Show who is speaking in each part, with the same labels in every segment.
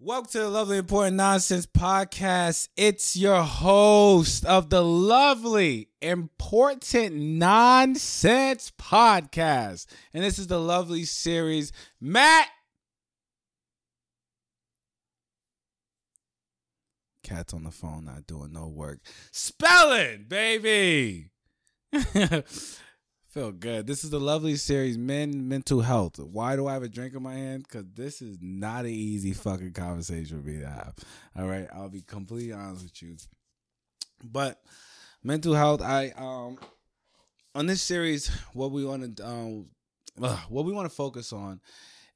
Speaker 1: Welcome to the Lovely Important Nonsense Podcast. It's your host of the Lovely Important Nonsense Podcast. And this is the Lovely series. Matt. Cat's on the phone, not doing no work. Spelling, baby. Feel good. This is the lovely series, Men Mental Health. Why do I have a drink in my hand? Because this is not an easy fucking conversation for me to have. All right, I'll be completely honest with you. But mental health, I um on this series, what we want to um what we want to focus on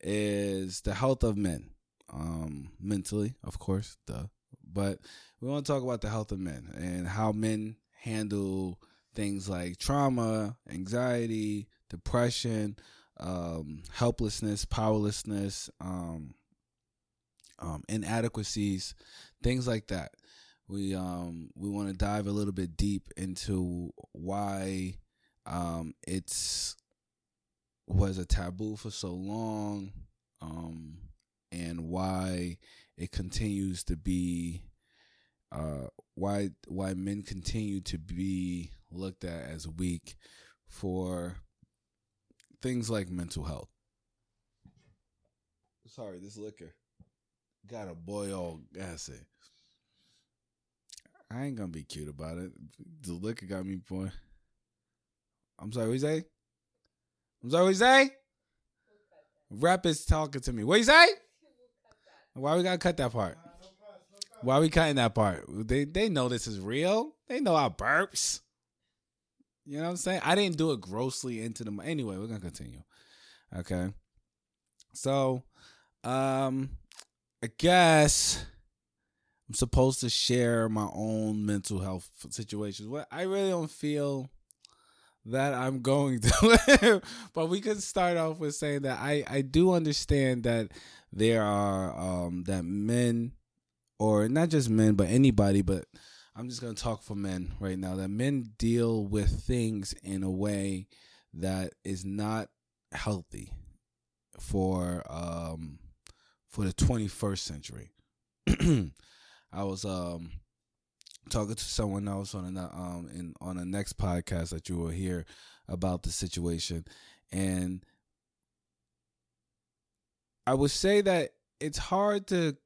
Speaker 1: is the health of men, um mentally, of course, duh. But we want to talk about the health of men and how men handle things like trauma, anxiety, depression, um, helplessness, powerlessness, um, um, inadequacies, things like that. We um, we want to dive a little bit deep into why um, it's was a taboo for so long, um, and why it continues to be uh, why why men continue to be looked at as weak for things like mental health. Sorry, this liquor got a boil acid. I ain't gonna be cute about it. The liquor got me boy. I'm sorry, what you say? I'm sorry, what you say? Rap is talking to me. What you say? Why we gotta cut that part? Why we cutting that part? They they know this is real. They know our burps. You know what I'm saying? I didn't do it grossly into them. Anyway, we're gonna continue. Okay. So, um, I guess I'm supposed to share my own mental health situations. What I really don't feel that I'm going to, but we could start off with saying that I I do understand that there are um that men or not just men but anybody but I'm just going to talk for men right now that men deal with things in a way that is not healthy for um for the 21st century. I was um talking to someone else on a um in on a next podcast that you will hear about the situation and I would say that it's hard to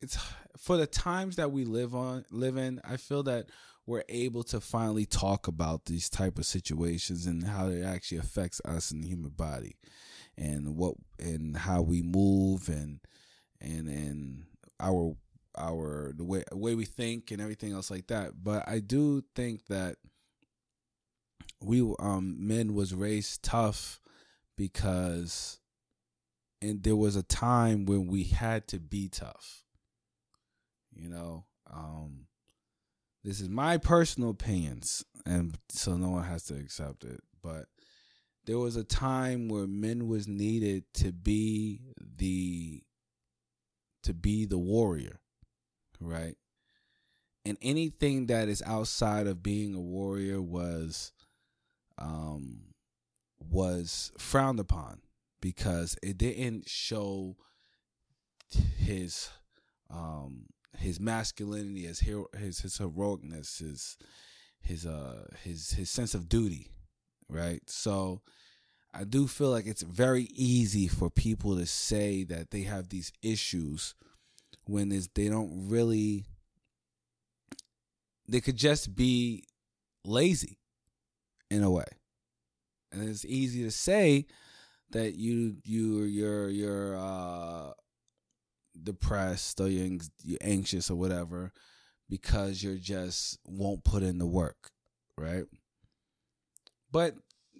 Speaker 1: it's for the times that we live on live in i feel that we're able to finally talk about these type of situations and how it actually affects us in the human body and what and how we move and and and our our the way way we think and everything else like that. But i do think that we um men was raised tough because and there was a time when we had to be tough you know, um, this is my personal opinions, and so no one has to accept it. But there was a time where men was needed to be the to be the warrior, right? And anything that is outside of being a warrior was um was frowned upon because it didn't show his um his masculinity, his hero, his his heroicness, his his uh his his sense of duty, right? So I do feel like it's very easy for people to say that they have these issues when they don't really they could just be lazy in a way. And it's easy to say that you you you're you're uh depressed or you're, anxious or whatever because you're just won't put in the work, right? But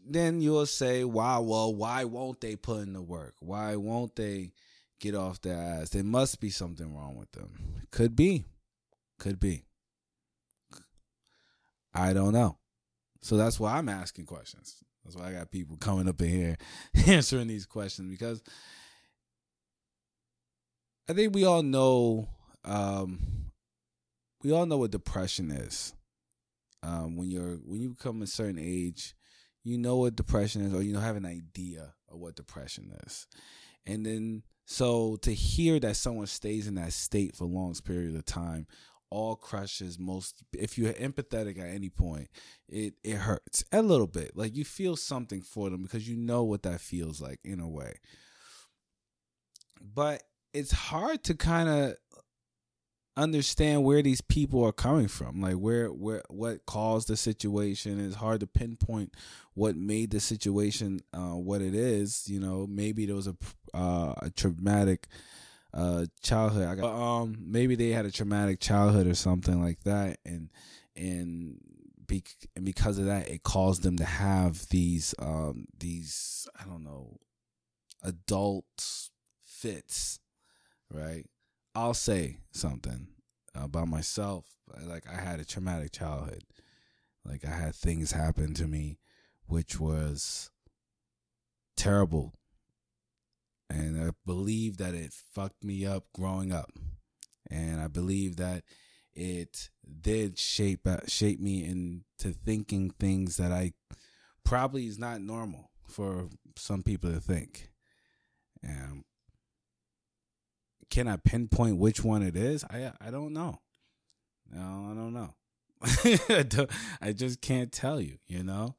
Speaker 1: then you'll say, "Wow, well, why won't they put in the work? Why won't they get off their ass? There must be something wrong with them. Could be, could be. I don't know. So that's why I'm asking questions. That's why I got people coming up in here answering these questions because I think we all know um, we all know what depression is. Um, when you're when you become a certain age, you know what depression is, or you have an idea of what depression is, and then So to hear that someone stays in that state for a long period of time, all crushes most if you're empathetic at any point, it it hurts a little bit. Like you feel something for them because you know what that feels like in a way. But it's hard to kind of understand where these people are coming from like where where what caused the situation. It's hard to pinpoint what made the situation uh, what it is you know? Maybe there was a uh, a traumatic uh, childhood. Got, um maybe they had a traumatic childhood or something like that and and be, and because of that it caused them to have these um these I don't know adult fits right I'll say something about myself. Like I had a traumatic childhood. Like I had things happen to me which was terrible. And I believe that it fucked me up growing up. And I believe that it did shape uh, shape me into thinking things that I probably is not normal for some people to think. And can I pinpoint which one it is? I I don't know. No, I don't know. I, don't, I just can't tell you. You know,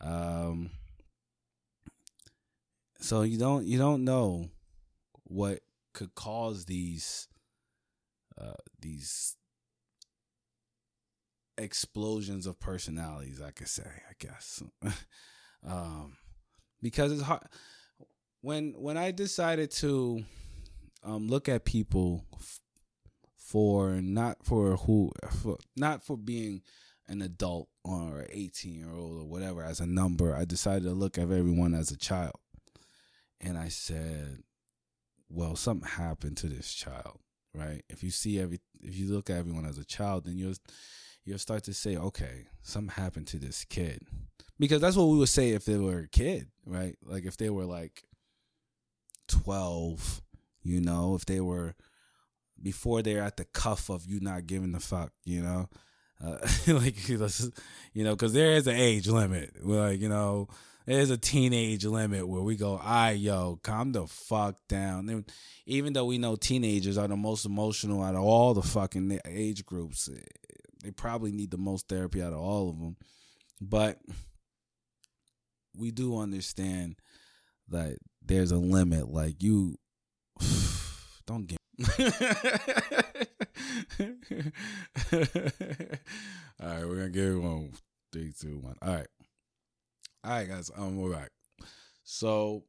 Speaker 1: um, so you don't you don't know what could cause these uh, these explosions of personalities. I could say, I guess, um, because it's hard when when I decided to um, look at people f- for not for who for not for being an adult or 18 year old or whatever as a number. I decided to look at everyone as a child. And i said well something happened to this child right? If you see every if you look at everyone as a child then you'll you'll start to say okay something happened to this kid. Because that's what we would say if they were a kid right? Like if they were like 12 you know, if they were before they're at the cuff of you not giving the fuck, you know, uh, like you know, because there is an age limit. We're like, you know, there's a teenage limit where we go, I yo, calm the fuck down. And even though we know teenagers are the most emotional out of all the fucking age groups, eh, they probably need the most therapy out of all of them. But we do understand that there's a limit. Like you, don't get. all right, we're gonna give it one. Three, two, one. All right, all right, guys. Um, we're back. So,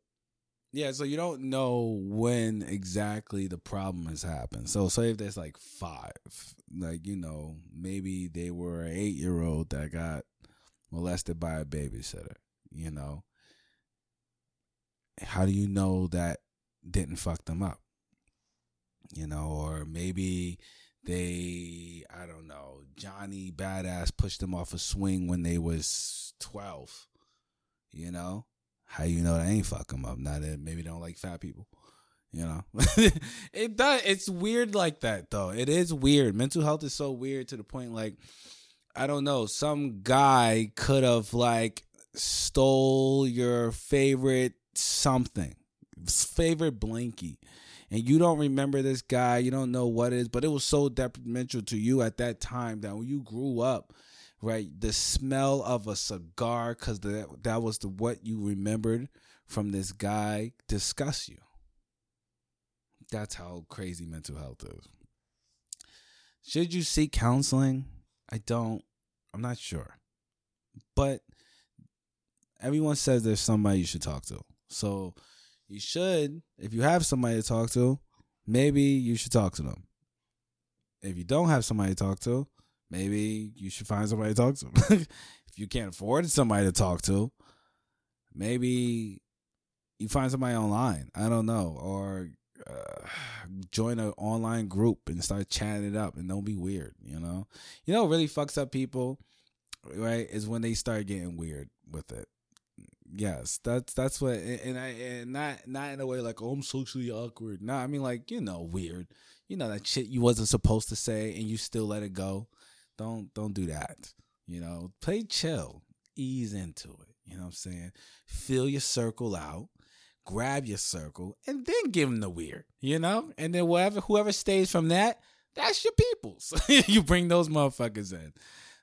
Speaker 1: yeah, so you don't know when exactly the problem has happened. So, say if there's like five, like you know, maybe they were an eight year old that got molested by a babysitter. You know, how do you know that didn't fuck them up? You know, or maybe they I don't know, Johnny Badass pushed them off a swing when they was 12. You know? How you know that ain't fuck them up? Not that maybe they don't like fat people. You know, it does. It's weird like that though. It is weird. Mental health is so weird to the point like I don't know. Some guy could have like stole your favorite something favorite blankie and you don't remember this guy, you don't know what it is, but it was so detrimental to you at that time that when you grew up, right, the smell of a cigar, because that that was the what you remembered from this guy, disgust you. That's how crazy mental health is. Should you seek counseling? I don't. I'm not sure, but everyone says there's somebody you should talk to. So you should, if you have somebody to talk to, maybe you should talk to them. If you don't have somebody to talk to, maybe you should find somebody to talk to. if you can't afford somebody to talk to, maybe you find somebody online. I don't know, or uh, join an online group and start chatting it up, and don't be weird. You know, you know, really fucks up people, right? Is when they start getting weird with it yes that's that's what and i and not not in a way like oh i'm socially awkward no i mean like you know weird you know that shit you wasn't supposed to say and you still let it go don't don't do that you know play chill ease into it you know what i'm saying fill your circle out grab your circle, and then give them the weird, you know? And then whoever whoever stays from that, that's your peoples. you bring those motherfuckers in.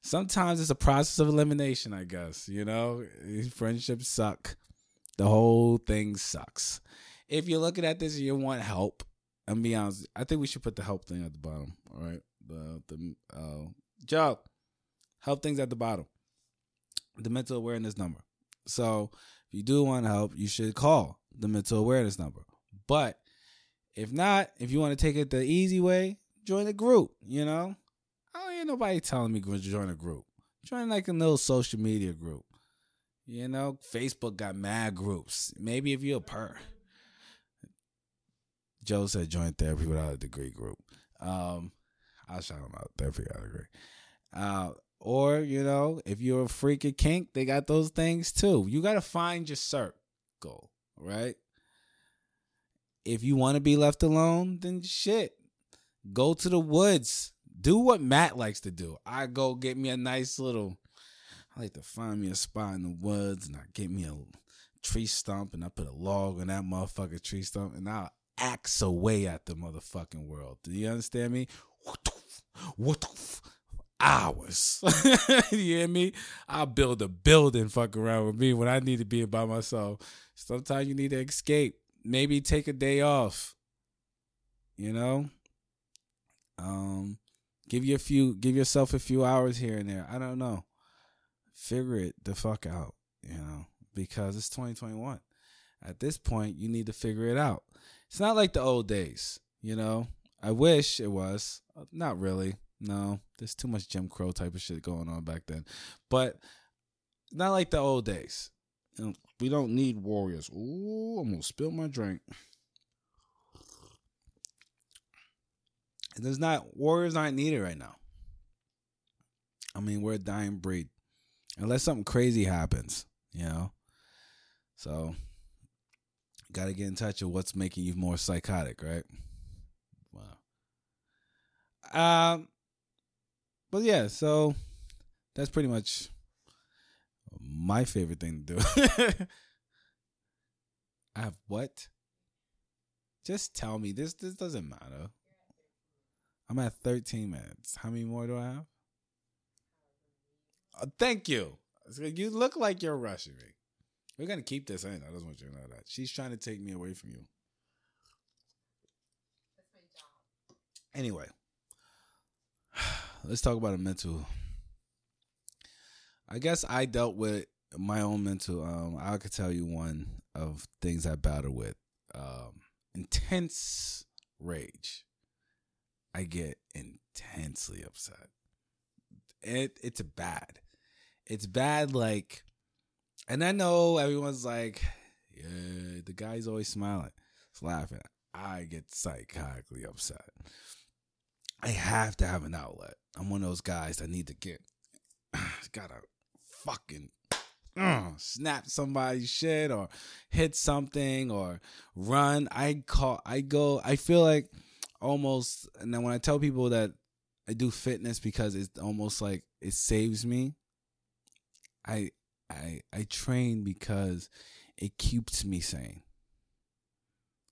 Speaker 1: Sometimes it's a process of elimination, I guess, you know? Friendships suck. The whole thing sucks. If you're looking at this and you want help, I'm be honest, I think we should put the help thing at the bottom. All right. The the uh Joe, help things at the bottom. The mental awareness number. So if you do want help, you should call the mental awareness number. But if not, if you want to take it the easy way, join a group, you know? I nobody telling me to join a group. Join like a little social media group. You know, Facebook got mad groups. Maybe if you're a per. Joe said join therapy without a degree group. Um, I'll shout him out. Therapy without a degree. Uh, or, you know, if you're a freak of kink, they got those things too. You got to find your circle, right? If you want to be left alone, then shit. Go to the woods. Do what Matt likes to do. I go get me a nice little, I like to find me a spot in the woods and I get me a tree stump and I put a log on that motherfucking tree stump and I'll axe away at the motherfucking world. Do you understand me? What hours. you hear me? I'll build a building, fuck around with me when I need to be by myself. Sometimes you need to escape. Maybe take a day off. You know? Um give you a few give yourself a few hours here and there. I don't know. Figure it the fuck out, you know, because it's 2021. At this point, you need to figure it out. It's not like the old days, you know. I wish it was. Uh, not really. No, there's too much Jim Crow type of shit going on back then. But not like the old days. You know, we don't need warriors. Ooh, I'm gonna spill my drink. There's not warriors aren't needed right now. I mean, we're a dying breed. Unless something crazy happens, you know. So gotta get in touch with what's making you more psychotic, right? Wow. Um but yeah, so that's pretty much my favorite thing to do. I have what? Just tell me. This this doesn't matter. I'm at 13 minutes. How many more do I have? Uh, thank you. You look like you're rushing me. We're gonna keep this in. I just want you to know that she's trying to take me away from you. Anyway, let's talk about a mental. I guess I dealt with my own mental. Um, I could tell you one of things I battle with. Um, intense rage. I get intensely upset. It it's bad. It's bad. Like, and I know everyone's like, yeah, the guy's always smiling, it's laughing. I get psychotically upset. I have to have an outlet. I'm one of those guys that need to get gotta fucking uh, snap somebody's shit or hit something or run. I call I go I feel like almost and then when I tell people that I do fitness because it's almost like it saves me. I I I train because it keeps me sane.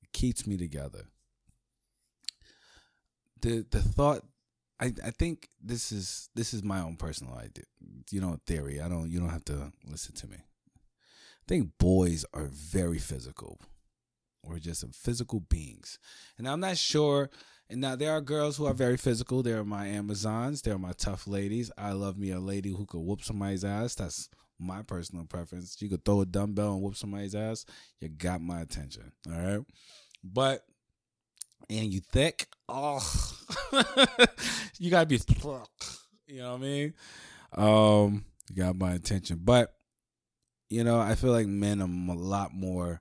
Speaker 1: It keeps me together the the thought I, I think this is this is my own personal idea. You know, theory. I don't you don't have to listen to me. I think boys are very physical. Or just some physical beings. And I'm not sure and now there are girls who are very physical. There are my Amazons. There are my tough ladies. I love me a lady who could whoop somebody's ass. That's my personal preference. You could throw a dumbbell and whoop somebody's ass. You got my attention. All right. But and you thick, oh, you gotta be, you know what I mean? Um, you got my attention, but you know, I feel like men are a lot more,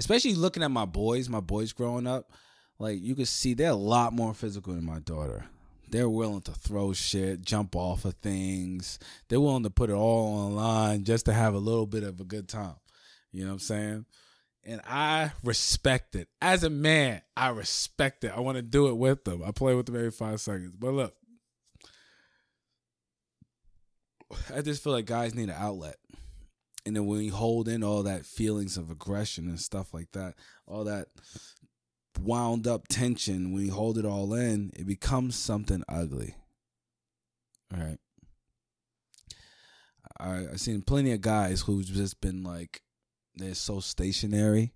Speaker 1: especially looking at my boys, my boys growing up. Like you can see, they're a lot more physical than my daughter. They're willing to throw shit, jump off of things. They're willing to put it all on line just to have a little bit of a good time. You know what I'm saying? and I respect it. As a man, I respect it. I want to do it with them. I play with them every five seconds. But look, I just feel like guys need an outlet. And then when you hold in all that feelings of aggression and stuff like that, all that wound up tension, when you hold it all in, it becomes something ugly. All right. I I've seen plenty of guys who've just been like they're so stationary,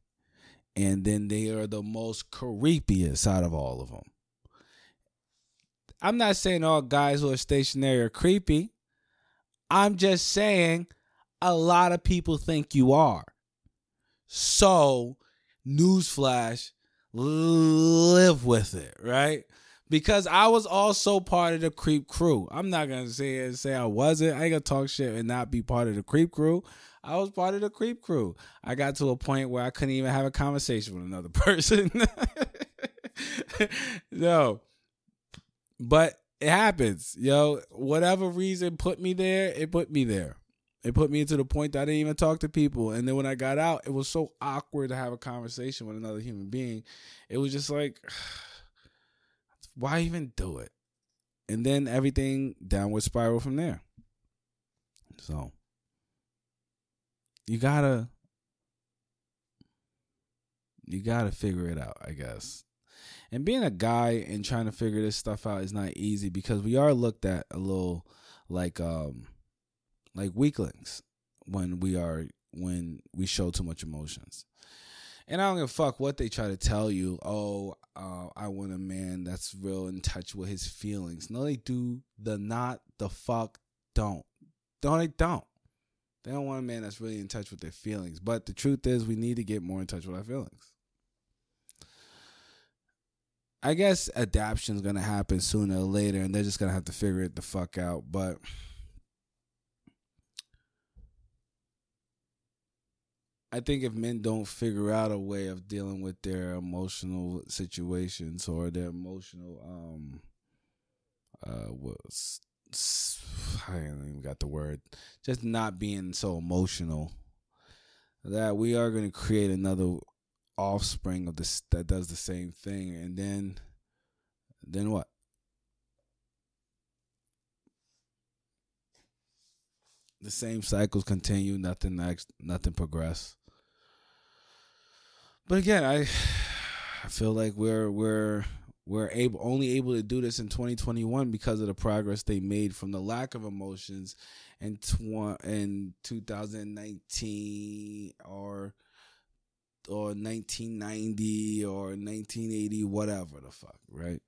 Speaker 1: and then they are the most creepiest out of all of them. I'm not saying all guys who are stationary are creepy. I'm just saying a lot of people think you are. So, newsflash, live with it, right? Because I was also part of the creep crew. I'm not gonna say say I wasn't. I ain't gonna talk shit and not be part of the creep crew. I was part of the creep crew. I got to a point where I couldn't even have a conversation with another person. no. But it happens, yo. Whatever reason put me there, it put me there. It put me to the point that I didn't even talk to people. And then when I got out, it was so awkward to have a conversation with another human being. It was just like, why even do it? And then everything downward spiral from there. So you gotta you gotta figure it out, I guess. And being a guy and trying to figure this stuff out is not easy because we are looked at a little like um like weaklings when we are when we show too much emotions. And I don't give a fuck what they try to tell you. Oh, uh, I want a man that's real in touch with his feelings. No, they do the not the fuck don't. Don't they don't. They don't want a man that's really in touch with their feelings. But the truth is, we need to get more in touch with our feelings. I guess adaptation is gonna happen sooner or later, and they're just gonna have to figure it the fuck out. But I think if men don't figure out a way of dealing with their emotional situations or their emotional um uh was I don't even got the word just not being so emotional that we are going to create another offspring of this that does the same thing and then then what? The same cycles continue nothing next nothing progress but again, I I feel like we're we're we're able only able to do this in 2021 because of the progress they made from the lack of emotions in tw- in 2019 or or 1990 or 1980 whatever the fuck right?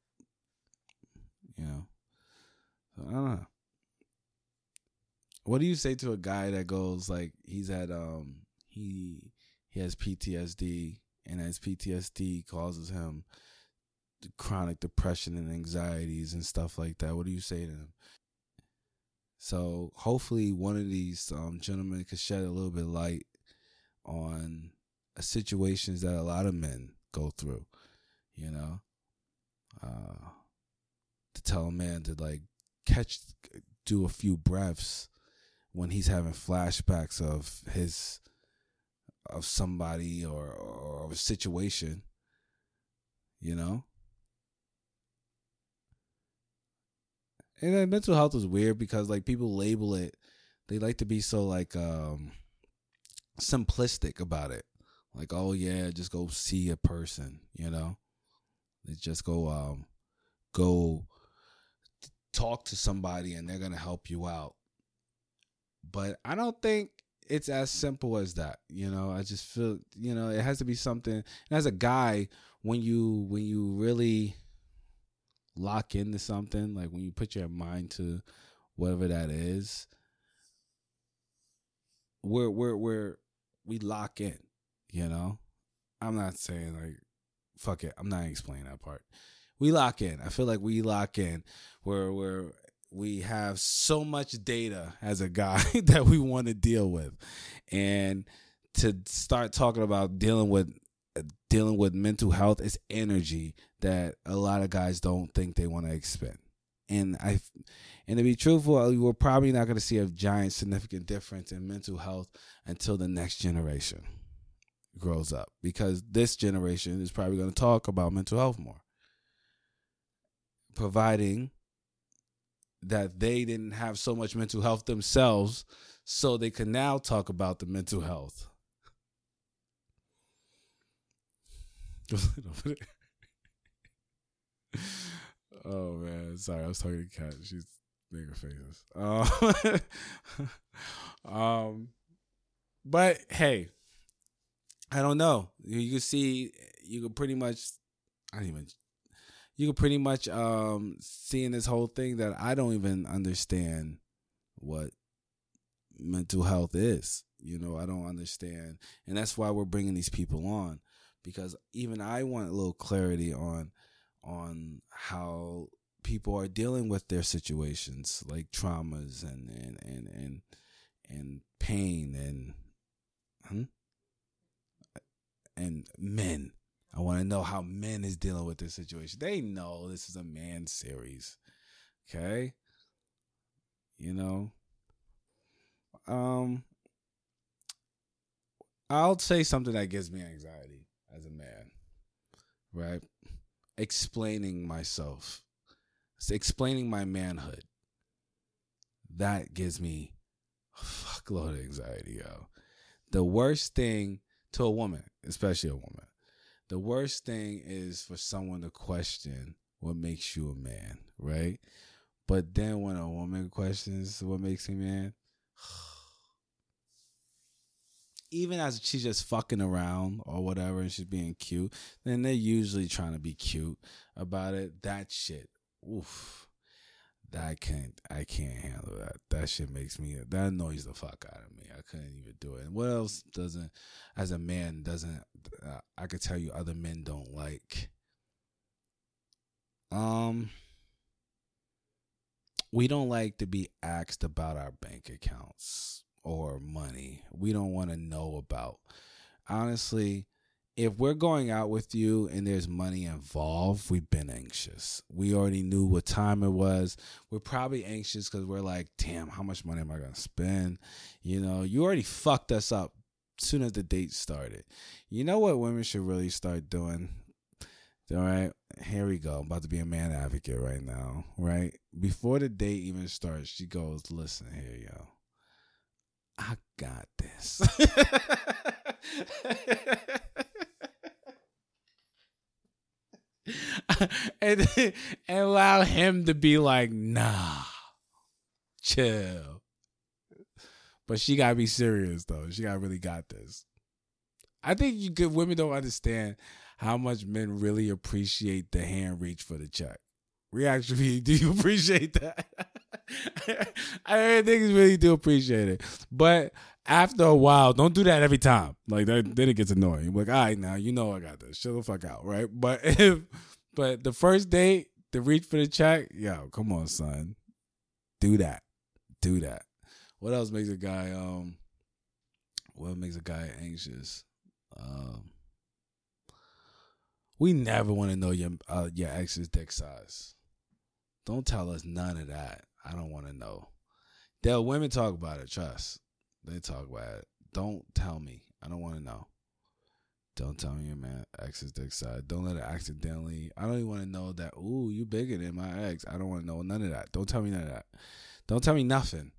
Speaker 1: You know? So, I don't know. What do you say to a guy that goes like he's had um he he has PTSD and as PTSD causes him chronic depression and anxieties and stuff like that. What do you say to him? So hopefully one of these um, gentlemen could shed a little bit of light on situations that a lot of men go through. You know, uh, to tell a man to like catch, do a few breaths when he's having flashbacks of his of somebody or, or a situation, you know. And mental health is weird because like people label it, they like to be so like um simplistic about it. Like, oh yeah, just go see a person, you know. They just go um go talk to somebody and they're gonna help you out. But I don't think it's as simple as that you know? I just feel you know it has to be something and as a guy when you when you really lock into something like when you put your mind to whatever that is we're we're we're we lock in you know? I'm not saying like fuck it i'm not explaining that part. We lock in. I feel like we lock in. Where we're we have so much data as a guy that we want to deal with. And to start talking about dealing with dealing with mental health is energy that a lot of guys don't think they want to expend. And i and to be truthful we're probably not going to see a giant significant difference in mental health until the next generation grows up because this generation is probably going to talk about mental health more. Providing that they didn't have so much mental health themselves, so they can now talk about the mental health. oh man, sorry, I was talking to Kat. She's making faces. Um, um, but hey, I don't know. You, you can see, you can pretty much, I don't even. You can pretty much um see in this whole thing that I don't even understand what mental health is. You know, I don't understand, and that's why we're bringing these people on because even I want a little clarity on on how people are dealing with their situations like traumas and and and and, and pain and hmm? and men. I want to know how men is dealing with this situation. They know this is a man series. Okay? You know. Um I'll say something that gives me anxiety as a man. Right? Explaining myself. Explaining my manhood. That gives me a fuckload of anxiety, yo. The worst thing to a woman, especially a woman, the worst thing is for someone to question what makes you a man, right? But then when a woman questions what makes me man, even as she's just fucking around or whatever and she's being cute, then they're usually trying to be cute about it. That shit, oof. I can't, I can't handle that. That shit makes me, that annoys the fuck out of me. I couldn't even do it. And what else doesn't, as a man, doesn't, uh, I could tell you other men don't like. Um, we don't like to be asked about our bank accounts or money. We don't want to know about. Honestly, if we're going out with you and there's money involved, we've been anxious. We already knew what time it was. We're probably anxious because we're like, damn, how much money am I going to spend? You know, you already fucked us up soon as the date started. You know what women should really start doing? All right, here we go. I'm about to be a man advocate right now, right? Before the date even starts, she goes, listen here, yo. I got this. and and allow him to be like, nah, chill. But she gotta be serious though. She gotta really got this. I think you good women don't understand how much men really appreciate the hand reach for the check. Reaction do you appreciate that? I think you really do appreciate it. But after a while, don't do that every time. Like that, then it gets annoying. Like, all right, now you know I got this. Shut the fuck out, right? But if but the first date, the reach for the check, yo, come on, son. Do that. Do that. What else makes a guy um what makes a guy anxious? Um we never want to know your uh, your ex's dick size. Don't tell us none of that. I don't want to know. There women talk about it, trust. They talk about it. Don't tell me. I don't want to know. Don't tell me your man ex's dick size. Don't let it accidentally. I don't even want to know that. Ooh, you bigger than my ex. I don't want to know none of that. Don't tell me none of that. Don't tell me nothing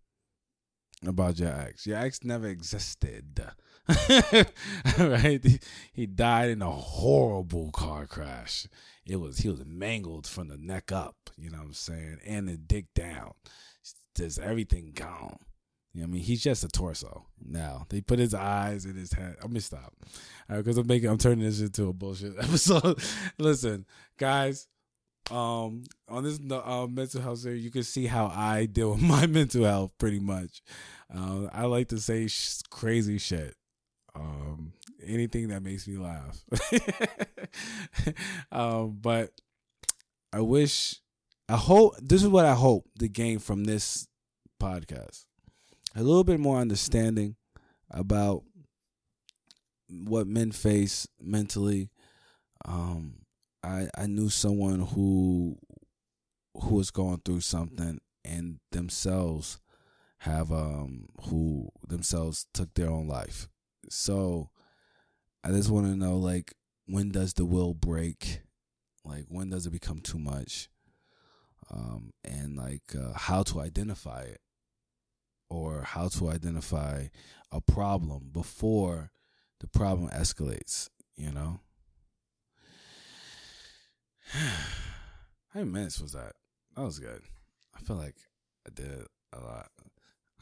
Speaker 1: about your ex. Your ex never existed. right? He died in a horrible car crash. It was he was mangled from the neck up, you know what I'm saying? And the dick down. Just everything gone. You know I mean, he's just a torso now. They put his eyes in his head. I'm gonna stop because right, I'm making, I'm turning this into a bullshit episode. Listen, guys, um, on this uh, mental health series, you can see how I deal with my mental health. Pretty much, uh, I like to say sh- crazy shit. Um, anything that makes me laugh. um, but I wish, I hope this is what I hope to gain from this podcast a little bit more understanding about what men face mentally. Um, I I knew someone who who was going through something and themselves have um who themselves took their own life. So I just want to know like when does the will break? Like when does it become too much? um, and like uh, how to identify it or how to identify a problem before the problem escalates, you know? How many minutes was that? That was good. I feel like I did a lot.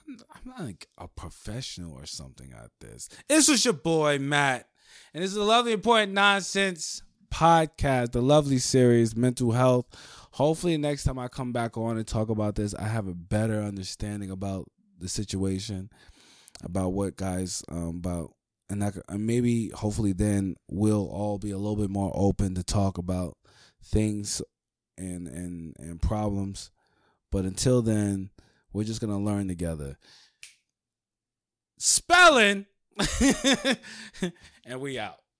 Speaker 1: I'm, not like a professional or something at this. This was your boy, Matt. And this is a lovely, important nonsense podcast, the lovely series, Mental Health. Hopefully, next time I come back on and talk about this, I have a better understanding about the situation, about what guys, um, about, and, that, and maybe, hopefully, then we'll all be a little bit more open to talk about things and and and problems. But until then, we're just gonna learn together. Spelling, and we out.